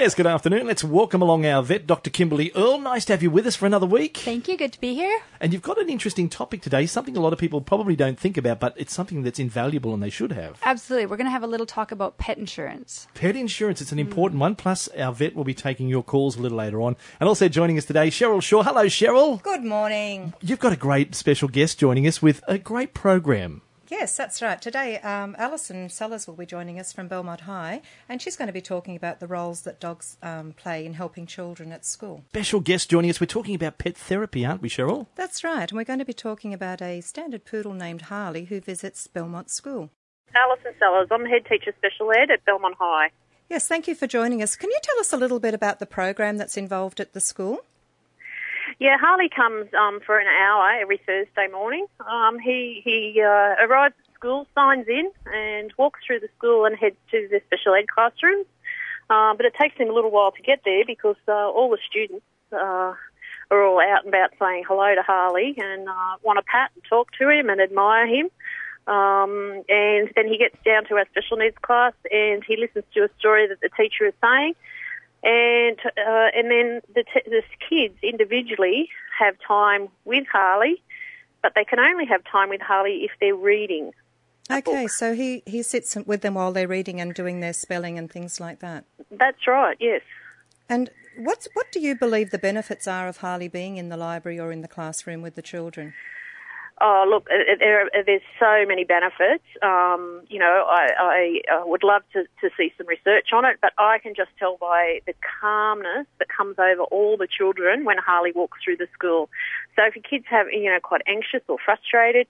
Yes, good afternoon. Let's welcome along our vet, Dr. Kimberly Earl. Nice to have you with us for another week. Thank you. Good to be here. And you've got an interesting topic today, something a lot of people probably don't think about, but it's something that's invaluable and they should have. Absolutely. We're going to have a little talk about pet insurance. Pet insurance, it's an hmm. important one. Plus, our vet will be taking your calls a little later on. And also joining us today, Cheryl Shaw. Hello, Cheryl. Good morning. You've got a great special guest joining us with a great program. Yes, that's right. Today, um, Alison Sellers will be joining us from Belmont High, and she's going to be talking about the roles that dogs um, play in helping children at school. Special guest joining us. We're talking about pet therapy, aren't we, Cheryl? That's right, and we're going to be talking about a standard poodle named Harley who visits Belmont School. Alison Sellers. I'm head teacher special ed at Belmont High. Yes, thank you for joining us. Can you tell us a little bit about the program that's involved at the school? Yeah, Harley comes um, for an hour every Thursday morning. Um, he he uh, arrives at school, signs in, and walks through the school and heads to the special ed classrooms. Um, but it takes him a little while to get there because uh, all the students uh, are all out and about saying hello to Harley and uh, want to pat and talk to him and admire him. Um, and then he gets down to our special needs class and he listens to a story that the teacher is saying and uh, and then the, t- the kids individually have time with Harley, but they can only have time with Harley if they're reading. Okay, so he, he sits with them while they're reading and doing their spelling and things like that. That's right. Yes. And what's what do you believe the benefits are of Harley being in the library or in the classroom with the children? Oh, look, there, there's so many benefits. Um, you know, I, I, would love to, to see some research on it, but I can just tell by the calmness that comes over all the children when Harley walks through the school. So if your kids have, you know, quite anxious or frustrated,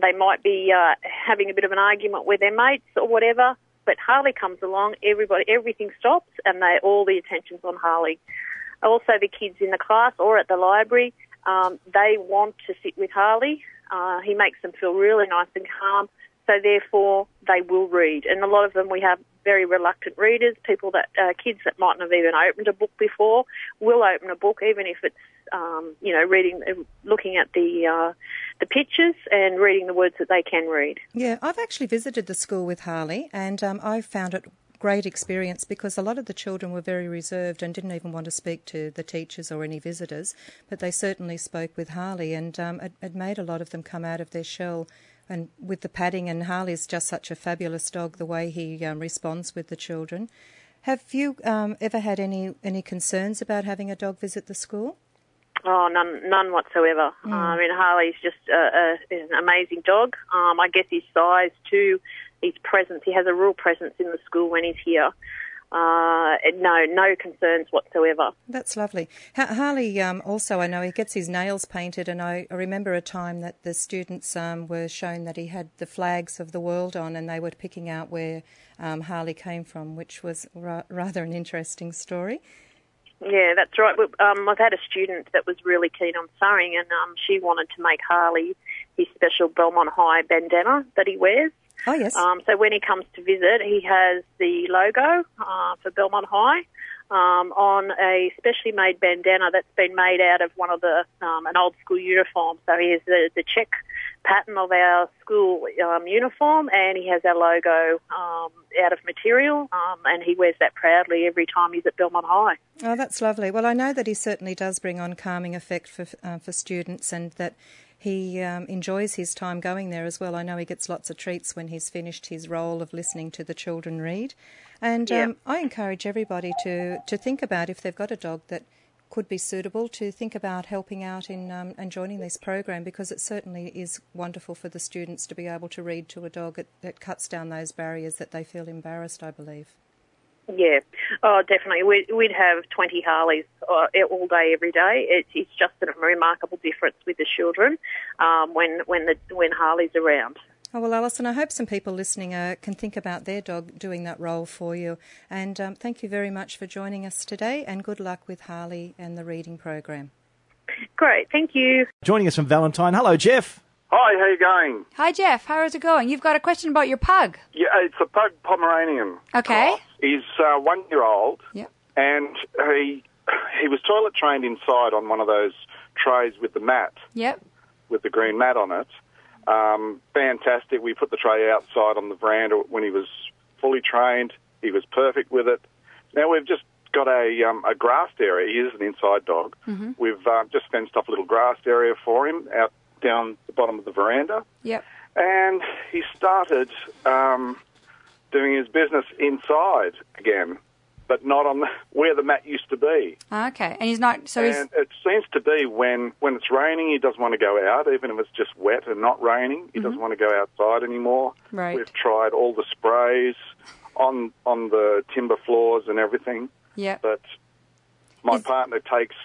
they might be uh, having a bit of an argument with their mates or whatever. But Harley comes along, everybody, everything stops, and they all the attention's on Harley. Also, the kids in the class or at the library, um, they want to sit with Harley. Uh, he makes them feel really nice and calm. So therefore, they will read. And a lot of them, we have very reluctant readers, people that uh, kids that mightn't have even opened a book before will open a book, even if it's um, you know reading, uh, looking at the uh, the pictures and reading the words that they can read. Yeah, I've actually visited the school with Harley, and um, I found it great experience because a lot of the children were very reserved and didn't even want to speak to the teachers or any visitors, but they certainly spoke with Harley, and um, it, it, made a lot of them come out of their shell. And with the padding, and Harley's just such a fabulous dog, the way he um, responds with the children. Have you um, ever had any any concerns about having a dog visit the school? Oh, none, none whatsoever. Mm. Uh, I mean, Harley's just a, a, an amazing dog. Um, I guess his size too his presence. He has a real presence in the school when he's here. Uh, no, no concerns whatsoever. That's lovely. Harley, um, also, I know he gets his nails painted, and I, I remember a time that the students um, were shown that he had the flags of the world on, and they were picking out where um, Harley came from, which was ra- rather an interesting story. Yeah, that's right. Um, I've had a student that was really keen on sewing, and um, she wanted to make Harley his special Belmont High bandana that he wears. Oh, yes. Um, so when he comes to visit, he has the logo uh, for Belmont High um, on a specially made bandana that's been made out of one of the um, an old school uniform. So he has the, the check pattern of our school um, uniform, and he has our logo um, out of material, um, and he wears that proudly every time he's at Belmont High. Oh, that's lovely. Well, I know that he certainly does bring on calming effect for uh, for students, and that he um, enjoys his time going there as well. I know he gets lots of treats when he's finished his role of listening to the children read. And um, I encourage everybody to, to think about if they've got a dog that could be suitable to think about helping out in um, and joining this program because it certainly is wonderful for the students to be able to read to a dog. It, it cuts down those barriers that they feel embarrassed, I believe. Yeah, oh, definitely. We'd, we'd have 20 Harleys uh, all day, every day. It's, it's just a remarkable difference with the children um, when when the when Harley's around. Oh, well, Alison, I hope some people listening uh, can think about their dog doing that role for you. And um, thank you very much for joining us today, and good luck with Harley and the reading program. Great, thank you. Joining us from Valentine. Hello, Jeff. Hi, how you going? Hi, Jeff. How is it going? You've got a question about your pug. Yeah, it's a pug Pomeranian. Okay. He's uh, one year old. Yep. And he he was toilet trained inside on one of those trays with the mat. Yep. With the green mat on it. Um, fantastic. We put the tray outside on the veranda when he was fully trained. He was perfect with it. Now we've just got a um, a grassed area. He is an inside dog. We've um, just fenced off a little grassed area for him out down the bottom of the veranda, Yep. and he started um, doing his business inside again, but not on the, where the mat used to be. Okay. And he's not. So he's. it seems to be when, when it's raining, he doesn't want to go out, even if it's just wet and not raining. He doesn't want to go outside anymore. Right. We've tried all the sprays on on the timber floors and everything, Yep. but my Is- partner takes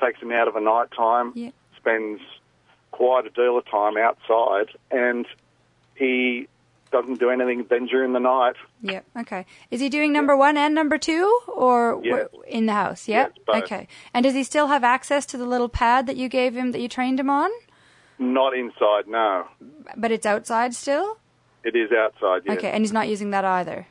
takes him out of a night time, Yeah. spends quite a deal of time outside, and he doesn't do anything then during the night. Yep. Okay. Is he doing number one and number two, or Yes. wh- in the house? Yep. Yes, okay. And does he still have access to the little pad that you gave him that you trained him on? Not inside, no. But it's outside still. It is outside, yes. Okay. And he's not using that either.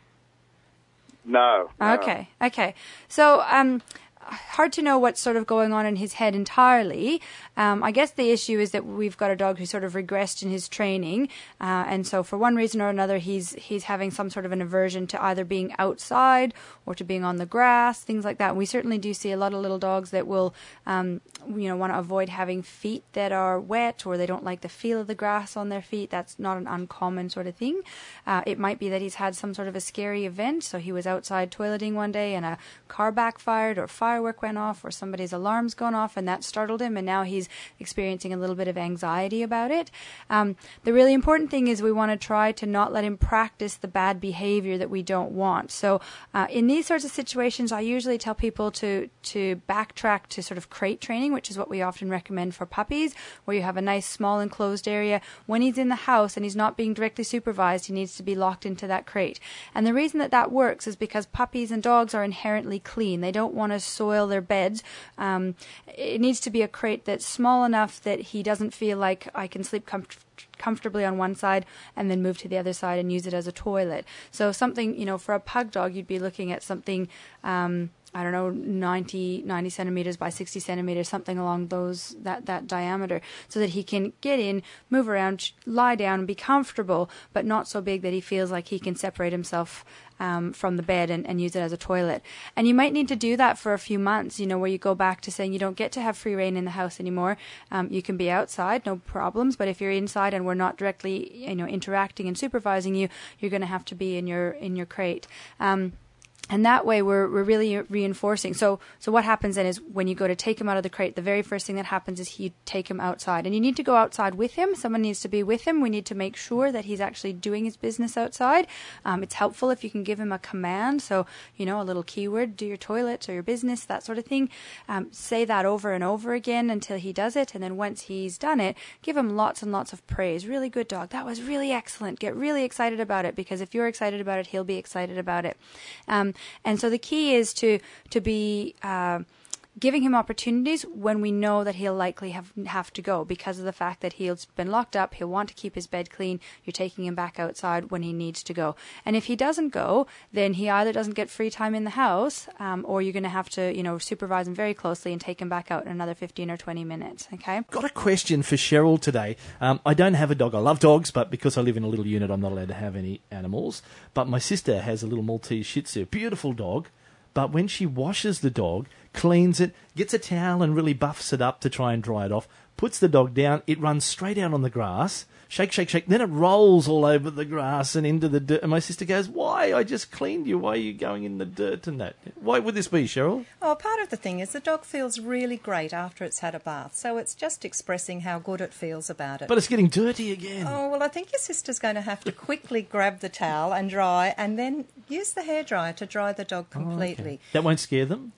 No. no. Okay, okay. So, um, hard to know what's sort of going on in his head entirely. Um, I guess the issue is that we've got a dog who sort of regressed in his training, uh, and so for one reason or another, he's he's having some sort of an aversion to either being outside or to being on the grass, things like that. And we certainly do see a lot of little dogs that will, um, you know, want to avoid having feet that are wet or they don't like the feel of the grass on their feet. That's not an uncommon sort of thing. Uh, it might be that he's had some sort of a scary event, so he was outside toileting one day and a car backfired or firework went off or somebody's alarm's gone off and that startled him and now he's experiencing a little bit of anxiety about it. Um, the really important thing is we want to try to not let him practice the bad behavior that we don't want. So uh, in these sorts of situations, I usually tell people to to backtrack to sort of crate training, which is what we often recommend for puppies, where you have a nice small enclosed area. When he's in the house and he's not being directly supervised, he needs to be locked into that crate. And the reason that that works is because puppies and dogs are inherently clean. They don't want to soil their beds. Um, it needs to be a crate that's small enough that he doesn't feel like I can sleep comfortably comfortably on one side and then move to the other side and use it as a toilet. So something, you know, for a pug dog, you'd be looking at something, um, I don't know, 90, 90 centimeters by 60 centimeters, something along those, that, that diameter, so that he can get in, move around, lie down and be comfortable, but not so big that he feels like he can separate himself um, from the bed and, and use it as a toilet. And you might need to do that for a few months, you know, where you go back to saying you don't get to have free reign in the house anymore. Um, you can be outside, no problems, but if you're inside and we're not directly, you know, interacting and supervising you, you're going to have to be in your in your crate. Um, and that way we're, we're really reinforcing. So so what happens then is when you go to take him out of the crate the very first thing that happens is you take him outside. And you need to go outside with him. Someone needs to be with him. We need to make sure that he's actually doing his business outside. Um, it's helpful if you can give him a command. So you know a little keyword do your toilets or your business that sort of thing. Um, say that over and over again until he does it. And then once he's done it give him lots and lots of praise. Really good dog. That was really excellent. Get really excited about it because if you're excited about it he'll be excited about it. Um, and so the key is to to be uh, giving him opportunities when we know that he'll likely have have to go because of the fact that he's been locked up. He'll want to keep his bed clean. You're taking him back outside when he needs to go. And if he doesn't go, then he either doesn't get free time in the house, um, or you're going to have to you know supervise him very closely and take him back out in another 15 or 20 minutes. Okay. Got a question for Cheryl today. Um, I don't have a dog. I love dogs, but because I live in a little unit, I'm not allowed to have any animals. But my sister has a little Maltese Shih Tzu, beautiful dog. But when she washes the dog, cleans it, gets a towel and really buffs it up to try and dry it off, puts the dog down, it runs straight out on the grass, shake, shake, shake. Then it rolls all over the grass and into the dirt. And my sister goes, "Why? I just cleaned you. Why are you going in the dirt and that? Why would this be, Cheryl?" Oh, part of the thing is the dog feels really great after it's had a bath, so it's just expressing how good it feels about it. But it's getting dirty again. Oh, well, I think your sister's going to have to quickly grab the towel and dry, and then use the hairdryer to dry the dog oh, completely. That won't scare them.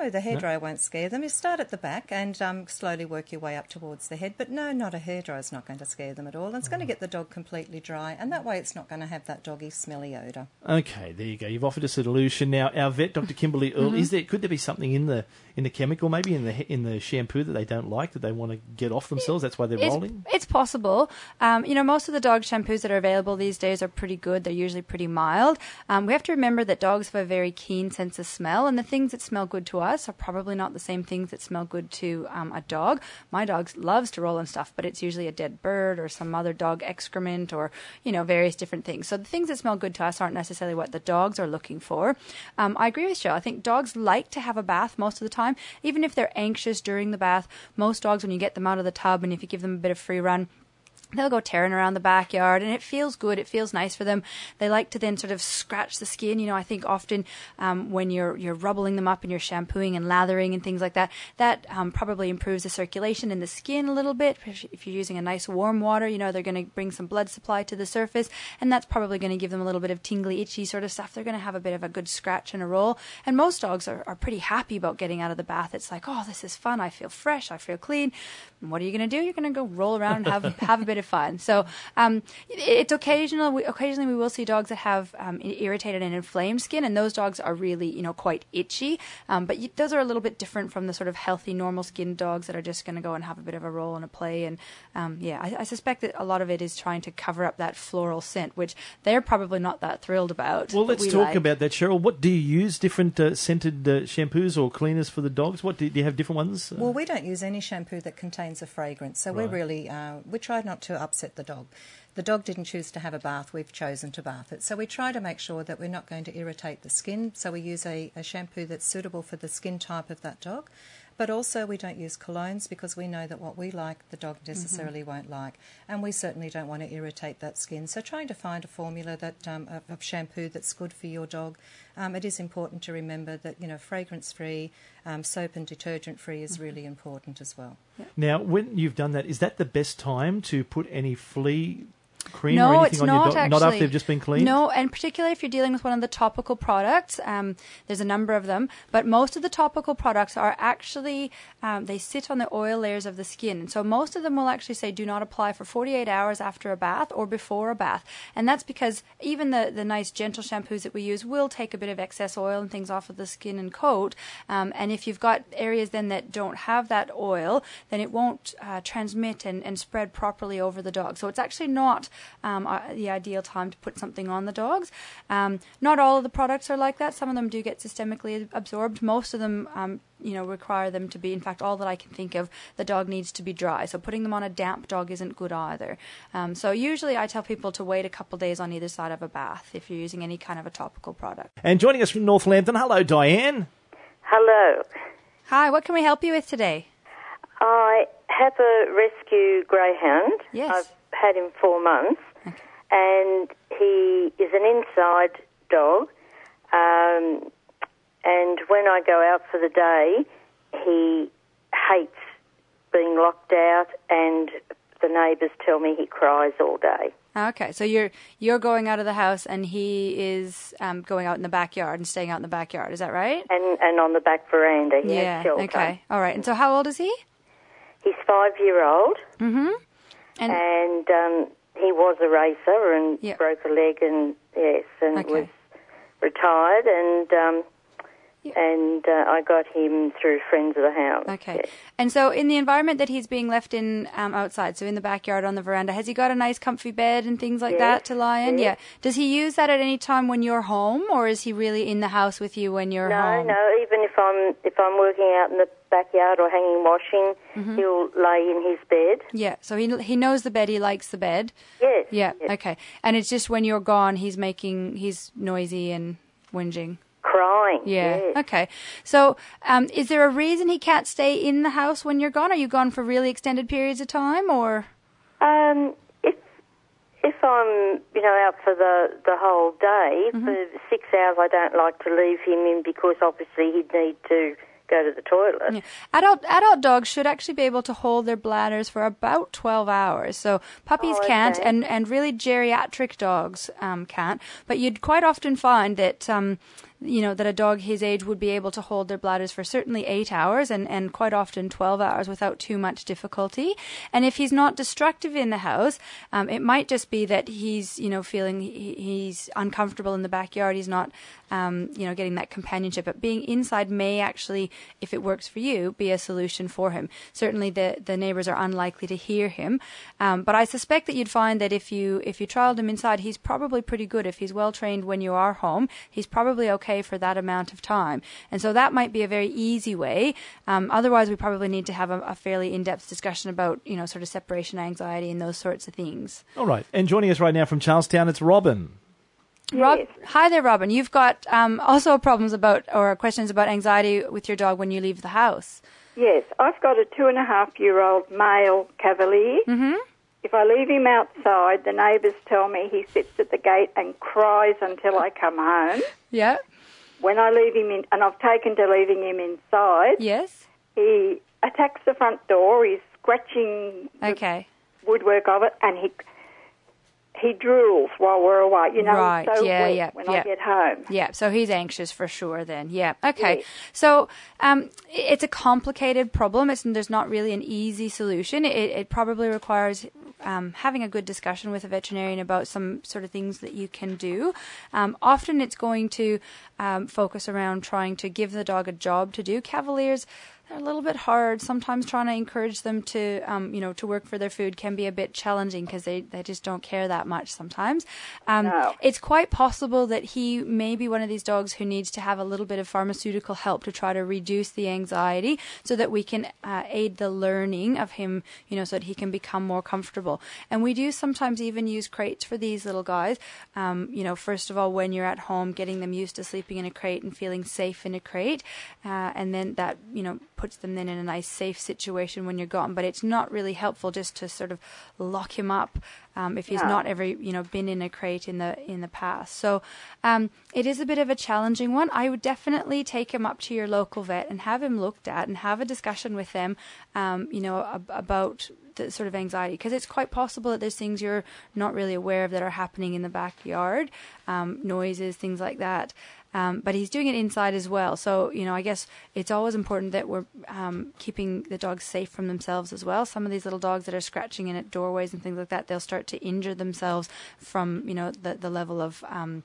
No, the hairdryer won't scare them. You start at the back and um, slowly work your way up towards the head. But no, not a hairdryer is not going to scare them at all. And it's going to get the dog completely dry, and that way it's not going to have that doggy smelly odour. Okay, there you go. You've offered us a solution. Now, our vet, Dr. Kimberly Earl, is there could there be something in the in the chemical, maybe in the in the shampoo that they don't like that they want to get off themselves? That's why they're It's, rolling. it's possible. Um, you know, most of the dog shampoos that are available these days are pretty good. They're usually pretty mild. Um, we have to remember that dogs have a very keen sense of smell, and the things that smell good to us us are probably not the same things that smell good to um, a dog. My dog loves to roll in stuff, but it's usually a dead bird or some other dog excrement or, you know, various different things. So the things that smell good to us aren't necessarily what the dogs are looking for. Um, I agree with Cheryl. I think dogs like to have a bath most of the time, even if they're anxious during the bath. Most dogs, when you get them out of the tub and if you give them a bit of free run, they'll go tearing around the backyard and it feels good. It feels nice for them. They like to then sort of scratch the skin. You know i think often um, when you're you're rubbling them up and you're shampooing and lathering and things like that that um, probably improves the circulation in the skin a little bit if you're using a nice warm water you know they're going to bring some blood supply to the surface and that's probably going to give them a little bit of tingly itchy sort of stuff. They're going to have a bit of a good scratch and a roll. And most dogs are, are pretty happy about getting out of the bath. It's like oh this is fun. I feel fresh. I feel clean. And what are you going to do? You're going to go roll around and have have a bit of fun. So um, it's occasional. We, occasionally, we will see dogs that have um, irritated and inflamed skin, and those dogs are really, you know, quite itchy. Um, but you, those are a little bit different from the sort of healthy, normal skin dogs that are just going to go and have a bit of a roll and a play. And um, yeah, I, I, suspect that a lot of it is trying to cover up that floral scent, which they're probably not that thrilled about. Well, let's we talk like. about that, Cheryl. What do you use? Different uh, scented uh, shampoos or cleaners for the dogs? What do, do you have different ones? Well, we don't use any shampoo that contains a fragrance, so Right. we're really uh, we try not to upset the dog. The dog didn't choose to have a bath; we've chosen to bath it. So we try to make sure that we're not going to irritate the skin. So we use a, a shampoo that's suitable for the skin type of that dog. But also, we don't use colognes because we know that what we like, the dog necessarily won't like, and we certainly don't want to irritate that skin. So, trying to find a formula that um, of, of shampoo that's good for your dog. Um, it is important to remember that you know fragrance-free, um, soap and detergent-free is really important as well. Now, when you've done that, is that the best time to put any flea cream no, or anything it's on not your dog? actually. Not after they've just been cleaned? No, and particularly if you're dealing with one of the topical products, um, there's a number of them, but most of the topical products are actually, um, they sit on the oil layers of the skin. And so most of them will actually say do not apply for 48 hours after a bath or before a bath. And that's because even the, the nice gentle shampoos that we use will take a bit of excess oil and things off of the skin and coat. Um, and if you've got areas then that don't have that oil, then it won't uh, transmit and, and spread properly over the dog. So it's actually not um, uh, the ideal time to put something on the dogs. Um, not all of the products are like that. Some of them do get systemically absorbed. Most of them, um, you know, require them to be. In fact, all that I can think of, the dog needs to be dry. So putting them on a damp dog isn't good either. Um, so usually, I tell people to wait a couple days on either side of a bath if you're using any kind of a topical product. And joining us from Northampton, hello, Diane. Hello. Hi, what can we help you with today? I have a rescue greyhound. Yes. I've had him four months, and he is an inside dog. Um, and when I go out for the day, he hates being locked out, and the neighbours tell me he cries all day. Okay, so you're you're going out of the house, and he is um, going out in the backyard and staying out in the backyard. Is that right? And and on the back veranda, yeah. Okay. All right. And so, how old is he? He's five year old. Mm-hmm. And, and um, he was a racer and Yeah. broke a leg and yes and Okay. was retired and um, And uh, I got him through friends of the house. okay. yes. And so, in the environment that he's being left in um, outside, so in the backyard on the veranda, has he got a nice, comfy bed and things like Yes, that to lie in? yes. Yeah. Does he use that at any time when you're home, or is he really in the house with you when you're No, home? No, no. Even if I'm if I'm working out in the backyard or hanging washing, Mm-hmm. he'll lay in his bed. Yeah. So he he knows the bed. He likes the bed. Yes. Yeah. yes. Okay. And it's just when you're gone, he's making he's noisy and whinging. Crying. Yeah. yes. Okay. So, um, is there a reason he can't stay in the house when you're gone? Are you gone for really extended periods of time, or? Um, if if I'm you know out for the the whole day Mm-hmm. for six hours, I don't like to leave him in because obviously he'd need to go to the toilet. Yeah. Adult adult dogs should actually be able to hold their bladders for about twelve hours. So puppies Oh, can't, and and really geriatric dogs um, can't. But you'd quite often find that. Um, you know that a dog his age would be able to hold their bladders for certainly eight hours and, and quite often 12 hours without too much difficulty. And if he's not destructive in the house um, it might just be that he's you know feeling he, he's uncomfortable in the backyard. He's not um, you know getting that companionship. But being inside may actually if it works for you be a solution for him. Certainly the, the neighbors are unlikely to hear him. Um, but I suspect that you'd find that if you if you trialed him inside he's probably pretty good. If he's well trained when you are home he's probably okay okay for that amount of time. And so that might be a very easy way. Um, otherwise, we probably need to have a, a fairly in-depth discussion about, you know, sort of separation anxiety and those sorts of things. All right. And joining us right now from Charlestown, it's Robin. Rob, Yes. hi there, Robin. You've got um, also problems about or questions about anxiety with your dog when you leave the house. Yes, I've got a two and a half year old male cavalier. Mm-hmm. If I leave him outside, the neighbours tell me he sits at the gate and cries until I come home. Yeah. When I leave him in, and I've taken to leaving him inside, Yes. he attacks the front door. He's scratching the Okay. woodwork of it, and he he drools while we're away. You know, Right, so yeah, wet yeah, when yeah. I get home. Yeah, so he's anxious for sure then. Yeah. Okay. Yes. So um, it's a complicated problem. It's, there's not really an easy solution. It, it probably requires um, having a good discussion with a veterinarian about some sort of things that you can do. Um, often it's going to um, focus around trying to give the dog a job to do. Cavaliers they're a little bit hard. Sometimes trying to encourage them to, um, you know, to work for their food can be a bit challenging because they, they just don't care that much sometimes. Um, No. It's quite possible that he may be one of these dogs who needs to have a little bit of pharmaceutical help to try to reduce the anxiety so that we can uh, aid the learning of him, you know, so that he can become more comfortable. And we do sometimes even use crates for these little guys. Um, you know, first of all, when you're at home, getting them used to sleeping in a crate and feeling safe in a crate. Uh, and then that, you know, puts them then in a nice safe situation when you're gone. But it's not really helpful just to sort of lock him up um, if he's No. not ever you know been in a crate in the in the past. So um, it is a bit of a challenging one. I would definitely take him up to your local vet and have him looked at and have a discussion with them. Um, you know ab- about the sort of anxiety because it's quite possible that there's things you're not really aware of that are happening in the backyard, um, noises, things like that. Um, but he's doing it inside as well. So, you know, I guess it's always important that we're um, keeping the dogs safe from themselves as well. Some of these little dogs that are scratching in at doorways and things like that, they'll start to injure themselves from, you know, the, the level of um,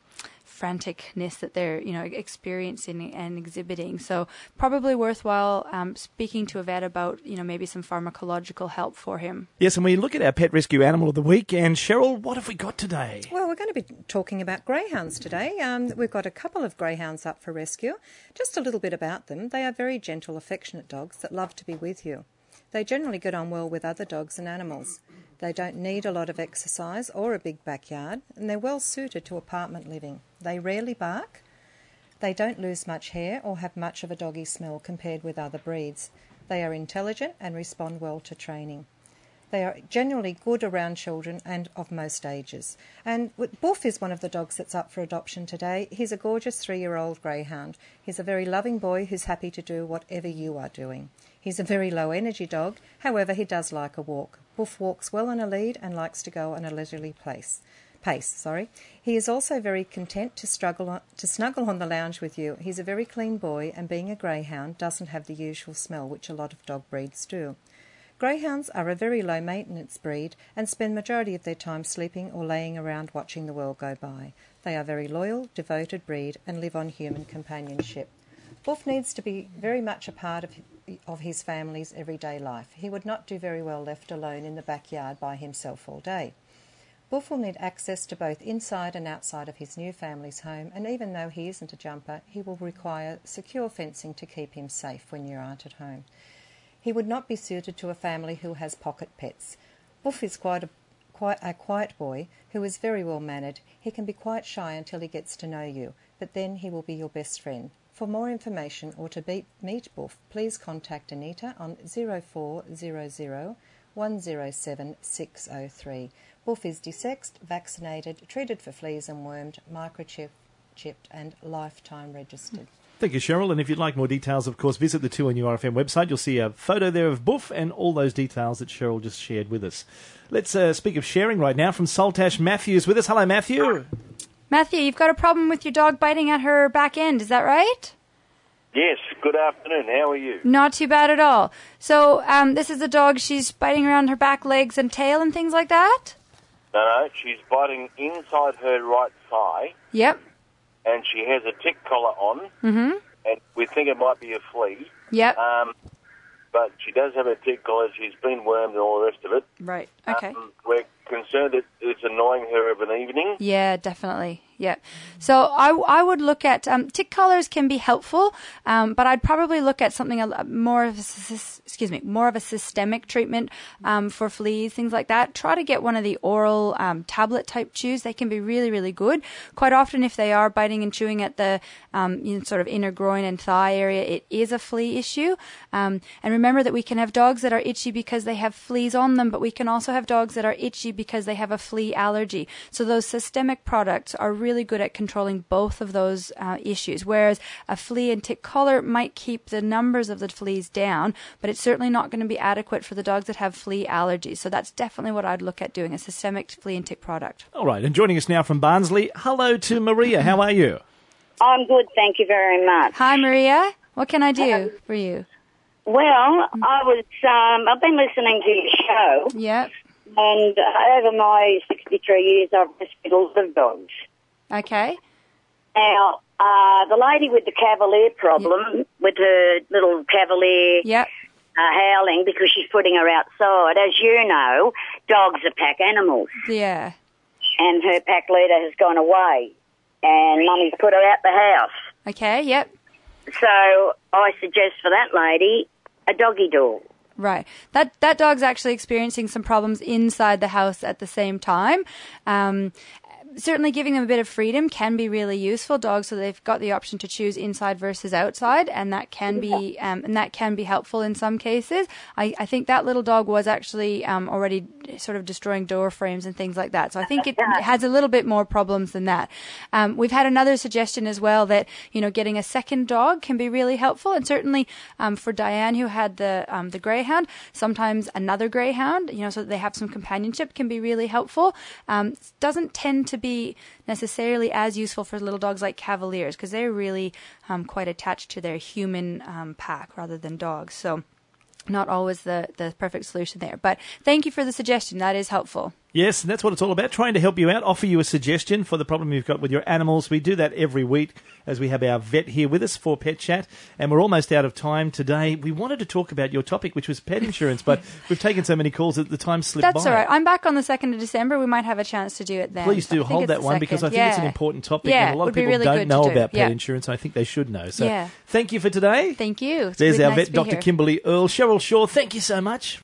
franticness that they're, you know, experiencing and exhibiting. So, probably worthwhile um, speaking to a vet about, you know, maybe some pharmacological help for him. Yes, and we look at our pet rescue animal of the week. And Cheryl, what have we got today? Well, we're going to be talking about greyhounds today. Um, we've got a couple of greyhounds up for rescue. Just a little bit about them. They are very gentle, affectionate dogs that love to be with you. They generally get on well with other dogs and animals. They don't need a lot of exercise or a big backyard, and they're well suited to apartment living. They rarely bark. They don't lose much hair or have much of a doggy smell compared with other breeds. They are intelligent and respond well to training. They are generally good around children and of most ages. And Buff is one of the dogs that's up for adoption today. He's a gorgeous three year old greyhound. He's a very loving boy who's happy to do whatever you are doing. He's a very low energy dog, however, he does like a walk. Buff walks well on a lead and likes to go on a leisurely pace. Pace, sorry. He is also very content to struggle to snuggle on the lounge with you. He's a very clean boy, and being a greyhound doesn't have the usual smell which a lot of dog breeds do. Greyhounds are a very low maintenance breed and spend majority of their time sleeping or laying around watching the world go by. They are very loyal, devoted breed and live on human companionship. Wolf needs to be very much a part of of his family's everyday life. He would not do very well left alone in the backyard by himself all day. Buff will need access to both inside and outside of his new family's home, and even though he isn't a jumper, he will require secure fencing to keep him safe when you aren't at home. He would not be suited to a family who has pocket pets. Buff is quite a, quite a quiet boy who is very well mannered. He can be quite shy until he gets to know you, but then he will be your best friend. For more information or to meet Buff, please contact Anita on 0400 107 603. Buff is desexed, vaccinated, treated for fleas and wormed, microchipped chipped and lifetime registered. Thank you, Cheryl. And if you'd like more details, of course, visit the 2NURFM website. You'll see a photo there of Buff and all those details that Cheryl just shared with us. Let's uh, speak of sharing right now from Saltash Matthews with us. Hello, Matthew. Matthew, you've got a problem with your dog biting at her back end, is that right? Yes, good afternoon. How are you? Not too bad at all. So, um, this is a dog, she's biting around her back legs and tail and things like that? No, no, she's biting inside her right thigh, Yep. and she has a tick collar on, Mm-hmm. and we think it might be a flea, Yep. um, but she does have a tick collar. She's been wormed and all the rest of it. right. Okay. Um, we're concerned that it's annoying her of an evening. Yeah, definitely. Yeah. So I, I would look at um, tick collars can be helpful, um, but I'd probably look at something a, more of a, excuse me more of a systemic treatment um, for fleas, things like that. Try to get one of the oral um, tablet type chews. They can be really really good. Quite often, if they are biting and chewing at the um, you know, sort of inner groin and thigh area, it is a flea issue. Um, and remember that we can have dogs that are itchy because they have fleas on them, but we can also have dogs that are itchy because they have a flea allergy. So those systemic products are really good at controlling both of those uh, issues. Whereas a flea and tick collar might keep the numbers of the fleas down, but it's certainly not going to be adequate for the dogs that have flea allergies. So that's definitely what I'd look at doing a systemic flea and tick product. All right, and joining us now from Barnsley, hello to Maria. How are you? I'm good, thank you very much. Hi, Maria. What can I do for you? Well, I was, um, I've been listening to your show, Yep. And over my 63 years, I've rescued a lot of dogs. Okay. Now, uh, the lady with the cavalier problem, with her little cavalier Yep. uh, howling because she's putting her outside, as you know, dogs are pack animals, Yeah. and her pack leader has gone away, and mummy's put her out the house. Okay. Yep. So I suggest for that lady a doggy door. Right. That that dog's actually experiencing some problems inside the house at the same time. Um, certainly, giving them a bit of freedom can be really useful. Dogs, so they've got the option to choose inside versus outside, and that can be um, and that can be helpful in some cases. I, I think that little dog was actually um, already sort of destroying door frames and things like that. So I think it has a little bit more problems than that. Um, we've had another suggestion as well that you know getting a second dog can be really helpful, and certainly um, for Diane who had the um, the greyhound, sometimes another greyhound, you know, so that they have some companionship can be really helpful. Um, doesn't tend to be necessarily as useful for little dogs like Cavaliers because they're really um, quite attached to their human um, pack rather than dogs. So not always the, the perfect solution there. But thank you for the suggestion. That is helpful. Yes, and that's what it's all about, trying to help you out, offer you a suggestion for the problem you've got with your animals. We do that every week as we have our vet here with us for Pet Chat, and we're almost out of time today. We wanted to talk about your topic, which was pet insurance, but we've taken so many calls that the time slipped That's by. all right. I'm back on the 2nd of December. We might have a chance to do it then. Please do hold that one because I 2nd. think it's an important topic, Yeah, and a lot of people really don't know do. about pet Yeah. insurance. I think they should know. So Yeah. thank you for today. Thank you. It's There's really our nice vet, Dr. here. Kimberly Earl. Cheryl Shaw, thank you so much.